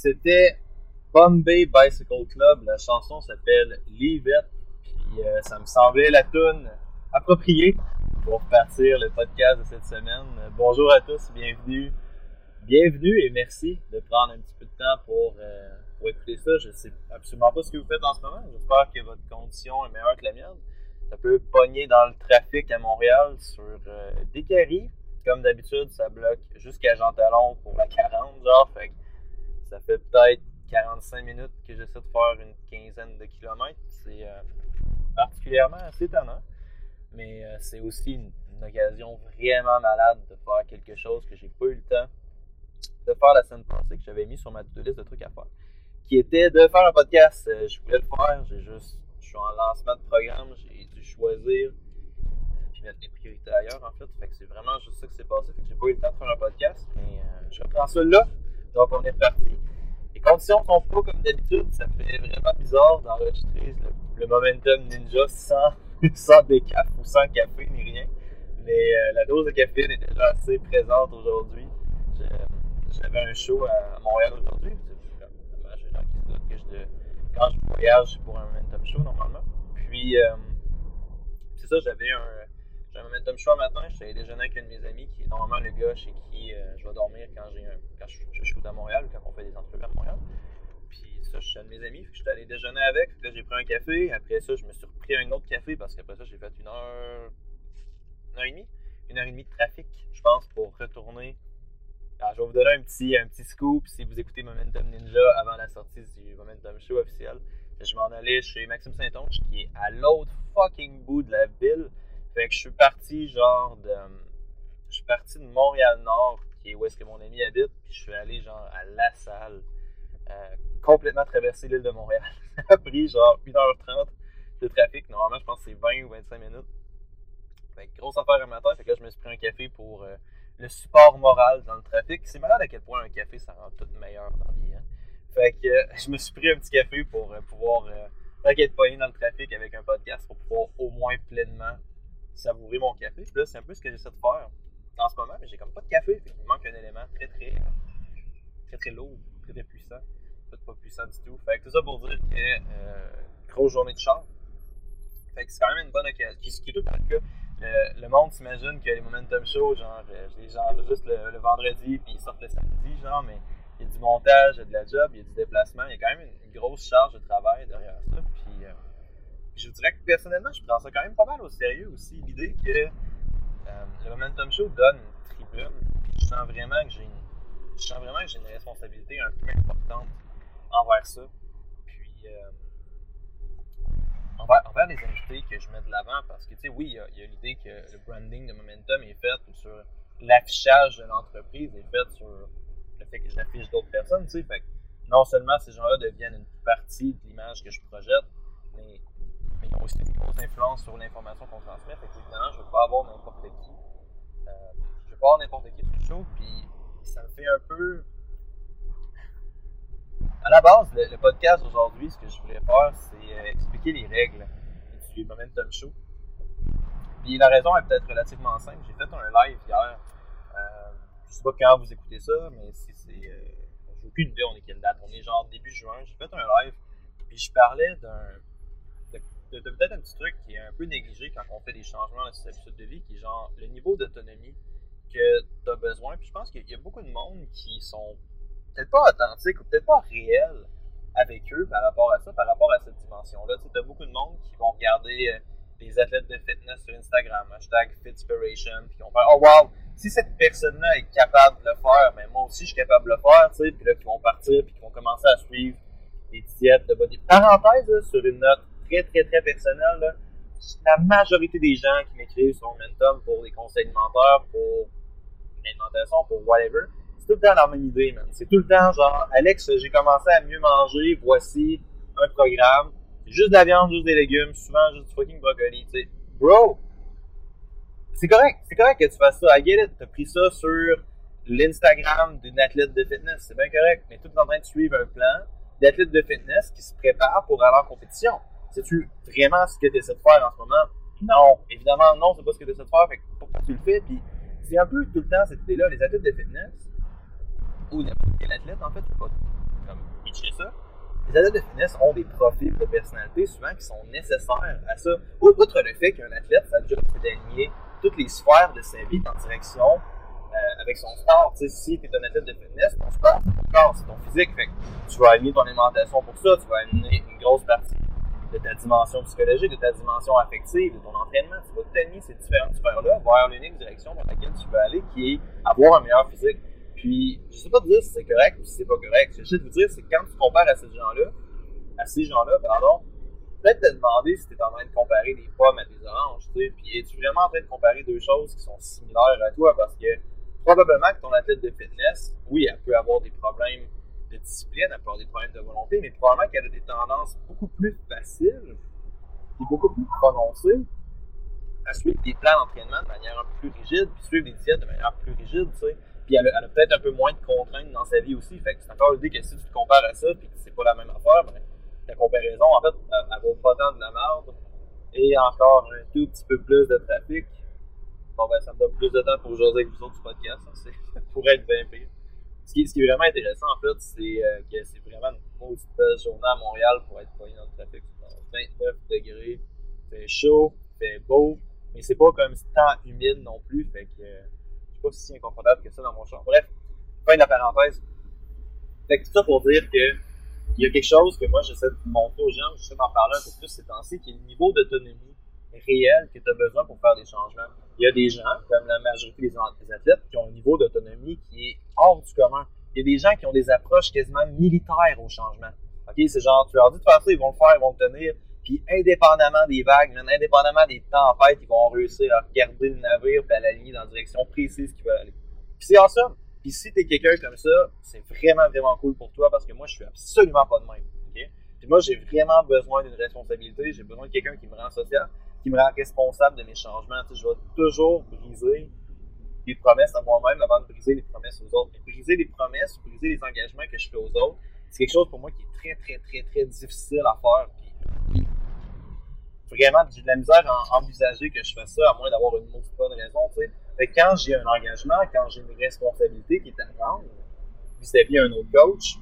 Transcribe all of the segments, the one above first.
C'était Bombay Bicycle Club. La chanson s'appelle Leave It. Euh, ça me semblait la tune appropriée pour partir le podcast de cette semaine. bonjour à tous, bienvenue. Bienvenue et merci de prendre un petit peu de temps pour, euh, écouter ça. Je sais absolument pas ce que vous faites en ce moment. J'espère que votre condition est meilleure que la mienne. Ça peut pogner dans le trafic à Montréal sur euh, des carrés. Comme d'habitude, ça bloque jusqu'à Jean Talon pour la 40, genre. Ça fait peut-être 45 minutes que j'essaie de faire une quinzaine de kilomètres. C'est euh, particulièrement assez étonnant. Mais euh, c'est aussi une, occasion vraiment malade de faire quelque chose que j'ai pas eu le temps de faire la semaine passée, que j'avais mis sur ma to liste de trucs à faire. Qui était de faire un podcast. Euh, je voulais le faire, j'ai juste. Je suis en lancement de programme, j'ai dû choisir puis mettre mes priorités ailleurs en fait. Fait que c'est vraiment juste ça qui s'est passé. Fait que j'ai pas eu le temps de faire un podcast. Mais je reprends ça là donc, on est parti. Les conditions sont pas comme d'habitude. Ça fait vraiment bizarre d'enregistrer le, Momentum Ninja sans, sans décaf ou sans café ni rien. Mais euh, la dose de café est déjà assez présente aujourd'hui. J'avais un show à Montréal aujourd'hui. que je, quand je voyage, pour un Momentum Show normalement. Puis, euh, c'est ça, j'avais un j'ai un momentum show matin, je suis allé déjeuner avec un de mes amis qui est normalement le gars chez qui euh, je vais dormir quand, j'ai un, quand je, shoot à Montréal, quand on fait des entrevues à Montréal. Puis ça, je suis un de mes amis, je suis allé déjeuner avec, là j'ai pris un café, après ça je me suis repris un autre café parce qu'après ça j'ai fait une heure, une heure et demie, une heure et demie de trafic, je pense, pour retourner. Alors, je vais vous donner un petit, un petit scoop si vous écoutez Momentum Ninja avant la sortie du Momentum Show officiel. Je m'en allais chez Maxime Saint-Onge qui est à l'autre fucking bout de la ville. Fait que je suis parti genre de. Je suis parti de Montréal-Nord, qui est où est-ce que mon ami habite, puis je suis allé genre à La Salle, euh, complètement traverser l'île de Montréal. Ça a pris genre 1h30 de trafic. Normalement, je pense que c'est 20 ou 25 minutes. Fait que grosse affaire matin, fait que là, je me suis pris un café pour euh, le support moral dans le trafic. C'est malade à quel point un café, ça rend tout meilleur dans la vie. Hein? Fait que euh, je me suis pris un petit café pour pouvoir, pas être pogné dans le trafic avec un podcast, pour pouvoir au moins pleinement savourer mon café. Là, c'est un peu ce que j'essaie de faire en ce moment, mais j'ai comme pas de café. il me manque un élément très, très, très, très lourd, très, très puissant. Pas, pas puissant du tout. Fait que tout ça pour dire que euh, grosse journée de char. Fait que c'est quand même une bonne occasion. Ce qui tout le cas. Le, monde s'imagine que les momentum shows, genre, euh, les gens juste le, vendredi puis ils sortent le samedi, genre, mais il y a du montage, il y a de la job, il y a du déplacement, il y a quand même une, grosse charge de travail derrière ça. Euh, je vous dirais que personnellement, je prends ça quand même pas mal au sérieux aussi. L'idée que euh, le momentum show donne une tribune, je sens vraiment que j'ai une, je sens vraiment que j'ai une responsabilité un peu importante envers ça. Puis, envers, les invités que je mets de l'avant parce que, tu sais, oui, il y a, l'idée que le branding de Momentum est fait sur l'affichage de l'entreprise, est fait sur le fait que j'affiche d'autres personnes, tu sais. Fait non seulement ces gens-là deviennent une partie de l'image que je projette, mais, ils aussi une grosse influence sur l'information qu'on transmet. Fait évidemment, je ne veux pas avoir n'importe qui. Euh, je veux pas avoir n'importe qui sur le show, puis ça me fait un peu à la base, le, podcast aujourd'hui, ce que je voulais faire, c'est euh, expliquer les règles du Momentum Show. Puis la raison est peut-être relativement simple. J'ai fait un live hier. Euh, je sais pas quand vous écoutez ça, mais si c'est. Euh, j'ai aucune idée, on est quelle date. On est genre début juin. J'ai fait un live. Puis je parlais d'un. De, peut-être un petit truc qui est un peu négligé quand on fait des changements dans ses habitudes de vie, qui est genre le niveau d'autonomie que tu as besoin. Puis je pense qu'il y a beaucoup de monde qui sont peut-être pas authentique ou peut-être pas réel avec eux par rapport à ça, par rapport à cette dimension-là. Tu as beaucoup de monde qui vont regarder euh, les athlètes de fitness sur Instagram, hashtag Fitspiration, puis qui vont faire Oh wow, si cette personne-là est capable de le faire, mais ben, moi aussi je suis capable de le faire, tu sais, puis là, qui vont partir, puis qui vont commencer à suivre les diètes de body. Parenthèse, sur une note très, très, très personnelle, la majorité des gens qui m'écrivent sur Momentum pour des conseils alimentaires, pour l'alimentation, pour whatever, tout le temps la même idée. C'est tout le temps genre, Alex, j'ai commencé à mieux manger, voici un programme. Juste de la viande, juste des légumes, souvent juste du fucking brocoli, tu sais. Bro! C'est correct, c'est correct que tu fasses ça. I get it. T'as pris ça sur l'Instagram d'une athlète de fitness, c'est bien correct. Mais es en train de suivre un plan d'athlète de fitness qui se prépare pour aller compétition. Sais-tu vraiment ce que tu essaies de faire en ce moment? Non, évidemment, non, c'est pas ce que tu essaies de faire. Fait pourquoi tu le fais? Puis c'est un peu tout le temps cette idée-là. Les athlètes de fitness, ou n'importe quel athlète, en fait, je pas comme pitcher ça? Les athlètes de fitness ont des profils de personnalité souvent qui sont nécessaires à ça. Outre le fait qu'un athlète, ça job, c'est d'aligner toutes les sphères de sa vie en direction euh, avec son sport. sais, si tu es un athlète de fitness, ton sport, c'est ton corps, c'est ton physique. Fait tu vas aligner ton alimentation pour ça, tu vas aligner une grosse partie de ta dimension psychologique, de ta dimension affective, de ton entraînement. Tu vas t'aligner ces différentes sphères-là vers l'unique direction dans laquelle tu veux aller, qui est avoir un meilleur physique. Puis, je sais pas te dire si c'est correct ou si c'est pas correct. Ce que je sais de dire, c'est que quand tu compares à ces gens-là, à ces gens-là, pardon, peut-être te demander si tu es en train de comparer des pommes à des oranges, tu sais. Puis, es-tu vraiment en train de comparer deux choses qui sont similaires à toi? Parce que probablement que ton athlète de fitness, oui, elle peut avoir des problèmes de discipline, elle peut avoir des problèmes de volonté, mais probablement qu'elle a des tendances beaucoup plus faciles et beaucoup plus prononcées à suivre des plans d'entraînement de manière plus rigide, puis suivre des diètes de manière plus rigide, tu sais. Puis elle a, peut-être un peu moins de contraintes dans sa vie aussi. Fait que c'est encore l'idée que si tu te compares à ça, puis que c'est pas la même affaire, ben, ta comparaison, en fait, elle, vaut pas tant de la merde. Et encore un tout petit peu plus de trafic. Bon, ben, ça me donne plus de temps pour jaser avec vous autres du podcast. Ça pourrait être bien pire. Ce qui, est vraiment intéressant, en fait, c'est euh, que c'est vraiment une grosse journée à Montréal pour être pogné dans le trafic. 29 degrés, fait chaud, fait beau, mais c'est pas comme tant humide non plus. Fait que pas si inconfortable que ça dans mon champ. Bref, fin de la parenthèse. Fait que tout ça pour dire que il y a quelque chose que moi j'essaie de montrer aux gens, j'essaie d'en parler un peu plus ces temps-ci, qui est le niveau d'autonomie réel que tu as besoin pour faire des changements. Il y a des gens, comme la majorité des athlètes, qui ont un niveau d'autonomie qui est hors du commun. Il y a des gens qui ont des approches quasiment militaires au changement. OK, c'est genre, tu leur dis de faire ça, ils vont le faire, ils vont le tenir. Puis indépendamment des vagues, indépendamment des tempêtes, ils vont réussir à regarder le navire et à l'aligner dans la direction précise qu'ils veulent aller. Puis c'est awesome. Puis si t'es quelqu'un comme ça, c'est vraiment, vraiment cool pour toi parce que moi, je suis absolument pas de même. Puis moi, j'ai vraiment besoin d'une responsabilité. J'ai besoin de quelqu'un qui me rend social, qui me rend responsable de mes changements. je vais toujours briser les promesses à moi-même avant de briser les promesses aux autres. Mais briser les promesses, briser les engagements que je fais aux autres, c'est quelque chose pour moi qui est très, très, très, très difficile à faire vraiment, j'ai de la misère à envisager que je fasse ça, à moins d'avoir une bonne raison. Fait quand j'ai un engagement, quand j'ai une responsabilité qui est à prendre, vis-à-vis un autre coach,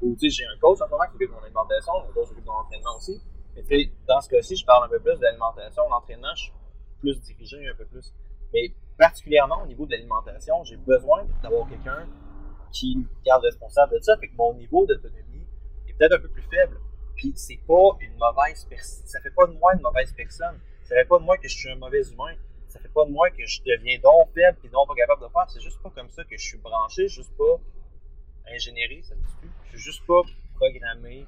Ou, tu sais, j'ai un coach en ce moment qui de mon alimentation, un coach qui de mon entraînement aussi. Mais, dans ce cas-ci, je parle un peu plus de l'alimentation, l'entraînement, je suis plus dirigé un peu plus. Mais, particulièrement au niveau de l'alimentation, j'ai besoin d'avoir quelqu'un qui me garde responsable de ça. Fait que mon niveau d'autonomie est peut-être un peu plus faible. Puis c'est pas une mauvaise personne. Ça fait pas de moi une mauvaise personne. Ça fait pas de moi que je suis un mauvais humain. Ça fait pas de moi que je deviens donc faible et donc pas capable de faire. C'est juste pas comme ça que je suis branché. juste pas ingénierie, ça se Je suis juste pas programmé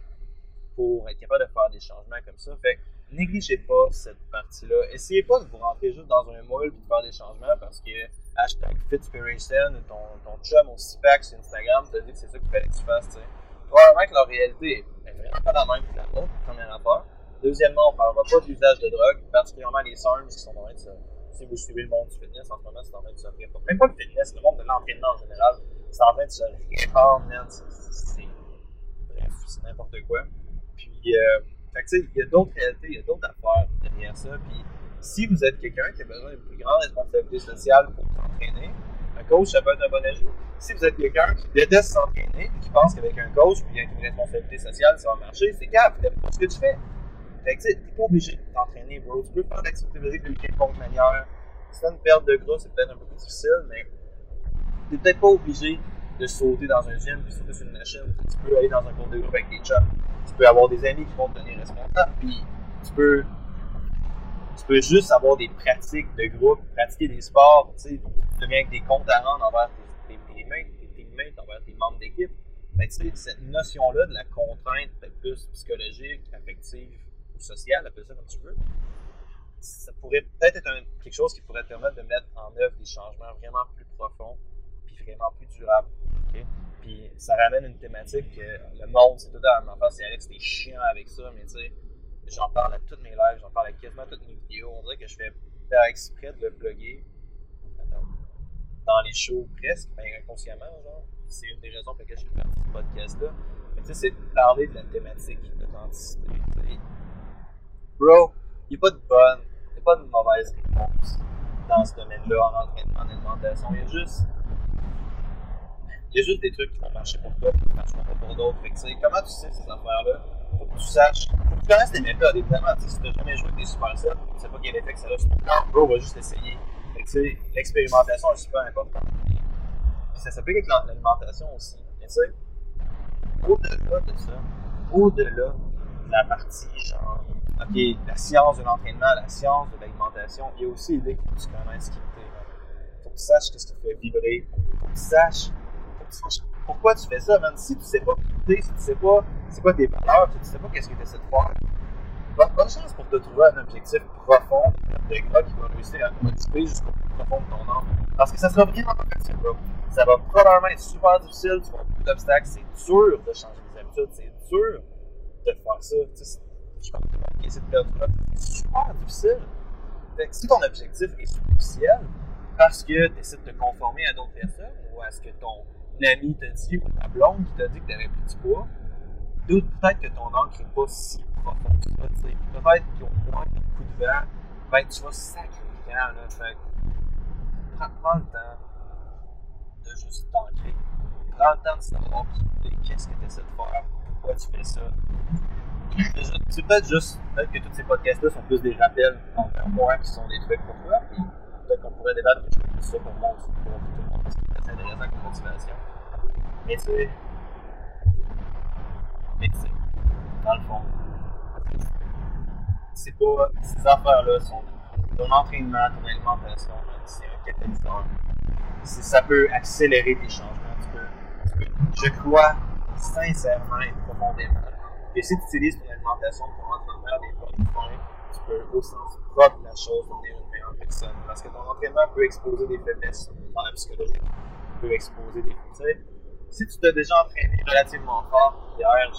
pour être capable de faire des changements comme ça. Fait négligez pas cette partie-là. Essayez pas de vous rentrer juste dans un moule et de faire des changements parce que hashtag Fitspiration, ton, ton chum au CPAC sur Instagram t'a dit que c'est ça qu'il fallait que tu fasses. T'sais. Probablement que la réalité est vraiment pas la même que la vôtre, première affaire. Deuxièmement, on ne parlera pas de l'usage de drogue, particulièrement les SARMs qui sont en train de se. Si vous suivez le monde du fitness en ce moment, c'est en train de se répandre. Même pas le fitness, le monde de l'entraînement en général, c'est en train de se répandre, man. C'est. C'est n'importe quoi. Euh, sais, il y a d'autres réalités, il y a d'autres affaires derrière ça. Puis, si vous êtes quelqu'un qui a besoin d'une plus grande responsabilité sociale pour s'entraîner, un coach, ça peut être un bon ajout. Si vous êtes quelqu'un qui déteste s'entraîner et qui pense qu'avec un coach puis avec une responsabilité sociale, ça va marcher, c'est grave, t'aimes pas ce que tu fais. Fait tu n'es pas obligé de t'entraîner, bro. Tu peux faire de l'activité physique de quelconque manière. Si tu une perte de gras, c'est peut-être un peu difficile, mais t'es peut-être pas obligé de sauter dans un gym puis sauter sur une machine. Tu peux aller dans un cours de groupe avec tes chums. Tu peux avoir des amis qui vont te tenir responsable. Puis tu peux tu peux juste avoir des pratiques de groupe, pratiquer des sports, tu sais, deviens avec des comptes à rendre envers tes, tes tes teammates, envers tes membres d'équipe. Mais tu sais, cette notion-là de la contrainte peut-être plus psychologique, affective ou sociale, appelle ça comme tu veux, ça pourrait peut-être être, quelque chose qui pourrait te permettre de mettre en œuvre des changements vraiment plus profonds puis vraiment plus durables. Puis ça ramène une thématique que le monde, c'est tout à la même C'est Alex, t'es chiant avec ça, mais tu sais, j'en parle à toutes mes lives, j'en parle à quasiment toutes mes vidéos. On dirait que je fais faire exprès de le plugger dans les shows presque, mais inconsciemment, genre. C'est une des raisons pour lesquelles j'ai fait ce podcast-là. Mais tu sais, c'est de parler de la thématique d'authenticité. Bro, il n'y a pas de bonne, il n'y a pas de mauvaise réponse dans ce domaine-là en entraînement, en alimentation. Il y a juste. Juste des trucs qui vont marcher pour toi qui ne marcheront pas pour d'autres. Fait que, comment tu sais ces affaires-là? faut que tu saches, faut que tu connaisses les méthodes, évidemment. si tu n'as jamais joué des supersets, tu ne sais pas quel effet que ça a sur ton corps, bro, va juste essayer. L'expérimentation est super importante. Ça s'applique avec l'alimentation aussi. Mais tu sais, au-delà de ça, au-delà de la partie genre, ok, la science de l'entraînement, la science de l'alimentation, il y a aussi l'idée que tu connaisses qui t'es. Faut que tu saches ce qui te fait vibrer. Faut que tu saches, pourquoi tu fais ça, même si tu sais pas qui si tu sais pas c'est quoi tes valeurs, si tu sais pas qu'est-ce que tu essaies de faire. Bonne, bonne chance pour te trouver un objectif profond de gras qui va réussir à te motiver jusqu'au plus profond de ton âme. Parce que ça sera pas facile, bro. Ça va probablement être super difficile, tu vas beaucoup d'obstacles, c'est dur de changer des habitudes, c'est dur de faire ça. Tu sais, je pense que essayer de perdre c'est super difficile. Fait que si ton objectif est superficiel, parce que tu essaies de te conformer à d'autres personnes, ou à ce que ton l'ami t'a dit, ou ta blonde qui t'a dit que t'avais pris du poids, peut-être que ton encre n'est pas si profonde que ça. Peut-être qu'ils ont moins de coups de vent, ben tu vas camp. Là, fait, prends, prends, le temps de juste t'ancrer. Prends le temps de savoir qu'est-ce que tu essaies de faire, pourquoi tu fais ça. C'est peut-être juste peut-être que tous ces podcasts-là sont plus des rappels envers moi qui sont des trucs pour toi. Peut-être qu'on pourrait débattre de ça pour moi aussi, pour intéressant comme motivation. Mais tu sais, mais tu sais, dans le fond, c'est pas. Ces affaires-là sont. Ton entraînement, ton alimentation, c'est un catalyseur. Ça peut accélérer tes changements. Tu peux, je crois sincèrement et profondément que si tu utilises ton alimentation pour entraînement des bonnes points, tu peux au sens propre de la chose devenir une meilleure personne. Parce que ton entraînement peut exposer des faiblesses dans la psychologie, peut exposer des. Sais, si tu t'es déjà entraîné relativement fort hier,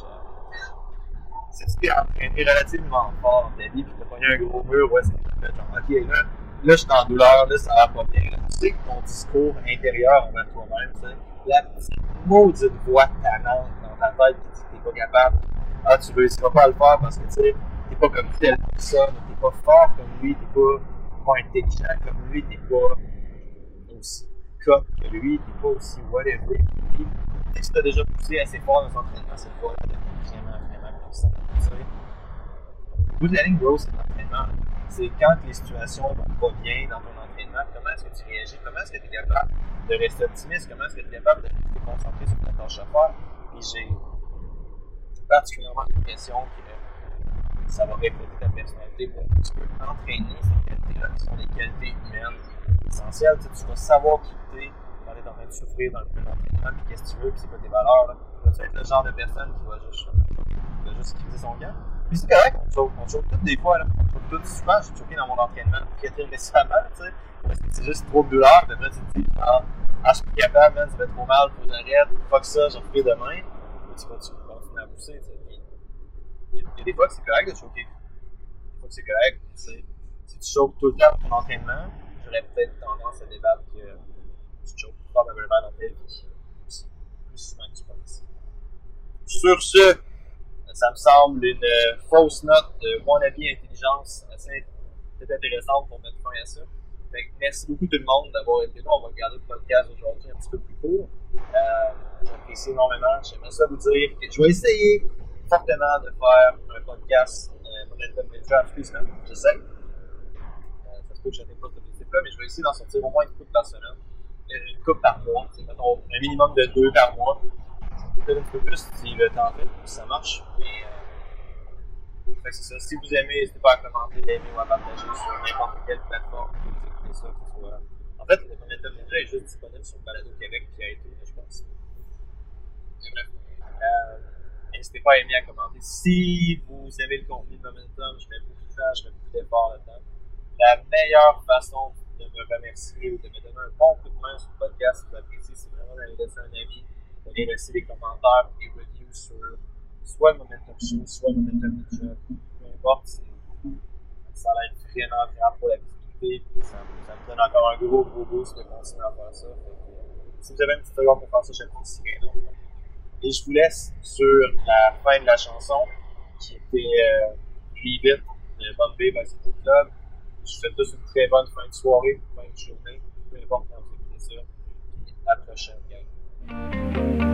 si tu t'es entraîné relativement fort, David, puis t'as pogné un gros mur, t'as fait genre, ok, là, là, je suis en douleur, là, ça va pas bien. Tu sais que ton discours intérieur envers toi-même, tu sais, la petite maudite voix talente dans ta tête qui dit que t'es pas capable, ah, tu réussiras pas à le faire parce que, tu sais, t'es pas comme telle personne, t'es pas fort comme lui, t'es pas, pas intelligent comme lui, t'es pas aussi que lui, t'es pas aussi whatever que lui que tu as déjà poussé assez fort dans ton entraînement, c'est pas vraiment, vraiment de la ligne, c'est l'entraînement. C'est quand les situations vont pas bien dans ton entraînement, comment est-ce que tu réagis, comment est-ce que tu es capable de rester optimiste, comment est-ce que tu es capable de te concentrer sur ta tâche à faire. Puis j'ai particulièrement l'impression que ça va refléter ta personnalité. Tu peux entraîner ces qualités-là qui sont des qualités humaines essentielles. Tu, vas savoir quitter quand tu es en train de souffrir dans le plan d'entraînement, puis qu'est-ce que tu veux, puis c'est quoi tes valeurs. Là. Tu vas être le genre de personne qui va juste, qui va quitter son gars. Puis c'est correct, on choque, choque toutes des fois. Là. On choque toutes souvent. J'ai choqué dans mon entraînement très récemment, tu sais. Parce que c'est juste trop de douleur. Puis après, tu te dis, ah, ah, je suis plus capable, man, ça fait trop mal, faut que j'arrête, fuck ça, j'en ferai demain. Et tu vas, continuer à pousser, tu. Il y a des fois que c'est correct de choquer. Des fois que c'est correct, tu. Si tu choques tout le temps pour ton entraînement, j'aurais peut-être tendance à débattre que tu choques probablement dans ta vie. Plus souvent que tu penses. Sur ce, ça me semble une euh, fausse note de wannabe intelligence assez intéressante pour mettre fin à ça. Fait que merci beaucoup tout le monde d'avoir été là. On va regarder le podcast aujourd'hui un petit peu plus court. Euh, J'apprécie énormément. J'aimerais ça vous dire que je vais essayer fortement de faire un podcast euh, Momentum les semaines. J'essaie. Euh, ça se peut que je n'ai pas cet mais je vais essayer d'en sortir au moins une coupe par semaine. Euh, une coupe par mois. Un minimum de deux par mois peut-être un peu plus si le temps fait, ça marche. Mais, euh, c'est ça. Si vous aimez, n'hésitez pas à commenter, à aimer ou à partager sur n'importe quelle plateforme. En fait, le Momentum Ninja est juste disponible sur Balado Québec et iTunes, je pense. Euh, n'hésitez pas à aimer, à commenter. Si vous aimez le contenu de Momentum, je mets beaucoup de temps, je mets beaucoup d'efforts là-dedans. La meilleure façon de me remercier ou de me donner un bon coup de main sur le podcast, si vous appréciez, c'est vraiment d'aller laisser un avis venez laisser des commentaires, des reviews sur soit le Momentum Show, soit le Momentum Ninja, peu importe. Ça va être vraiment, vraiment pour la visibilité. Ça, ça, me donne encore un gros, gros boost de continuer à faire ça. si vous avez une petite seconde pour faire ça, j'apprécierais énormément. Et je vous laisse sur la fin de la chanson qui était euh, Leave It de Bombay City Club. Je vous souhaite tous une très bonne fin de soirée, fin de journée, peu importe quand vous écoutez ça. À la prochaine, gang.